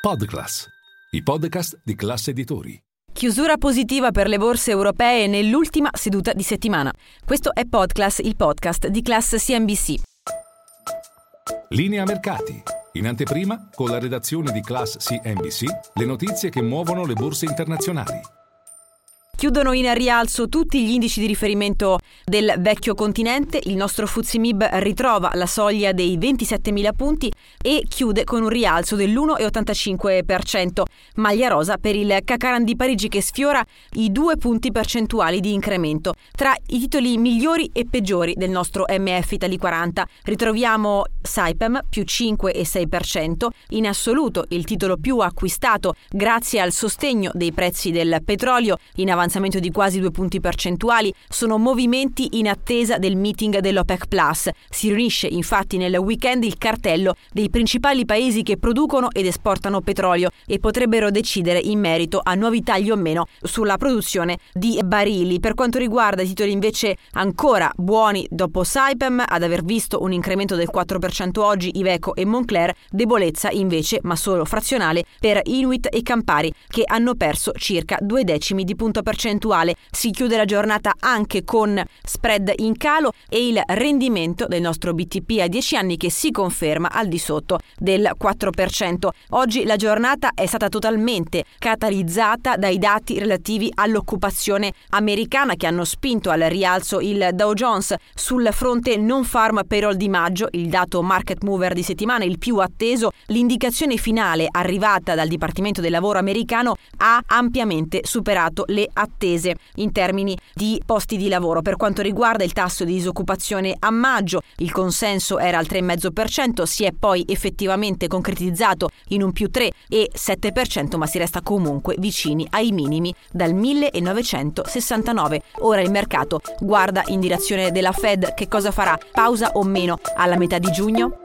Podclass, i podcast di classe editori. Chiusura positiva per le borse europee nell'ultima seduta di settimana. Questo è Podclass, il podcast di classe CNBC. Linea mercati. In anteprima, con la redazione di Class CNBC, le notizie che muovono le borse internazionali. Chiudono in rialzo tutti gli indici di riferimento del vecchio continente, il nostro Fuzimib ritrova la soglia dei 27.000 punti e chiude con un rialzo dell'1,85%, maglia rosa per il Cacaran di Parigi che sfiora i due punti percentuali di incremento. Tra i titoli migliori e peggiori del nostro MF Italy 40 ritroviamo Saipem più 5,6%, in assoluto il titolo più acquistato grazie al sostegno dei prezzi del petrolio in avanzamento di quasi due punti percentuali, sono movimenti in attesa del meeting dell'OPEC Plus. Si riunisce infatti nel weekend il cartello dei principali paesi che producono ed esportano petrolio e potrebbero decidere in merito a nuovi tagli o meno sulla produzione di barili. Per quanto riguarda i titoli invece ancora buoni dopo Saipem, ad aver visto un incremento del 4% oggi Iveco e Moncler, debolezza invece, ma solo frazionale, per Inuit e Campari che hanno perso circa due decimi di punto percentuale. Si chiude la giornata anche con spread in calo e il rendimento del nostro BTP a 10 anni che si conferma al di sotto del 4%. Oggi la giornata è stata totalmente catalizzata dai dati relativi all'occupazione americana che hanno spinto al rialzo il Dow Jones sul fronte non farm payroll di maggio, il dato market mover di settimana, il più atteso, l'indicazione finale arrivata dal Dipartimento del Lavoro americano ha ampiamente superato le attese in termini di posti di lavoro. Per quanto riguarda il tasso di disoccupazione a maggio, il consenso era al 3,5%, si è poi effettivamente concretizzato in un più 3,7%, ma si resta comunque vicini ai minimi dal 1969. Ora il mercato guarda in direzione della Fed che cosa farà? Pausa o meno alla metà di giugno?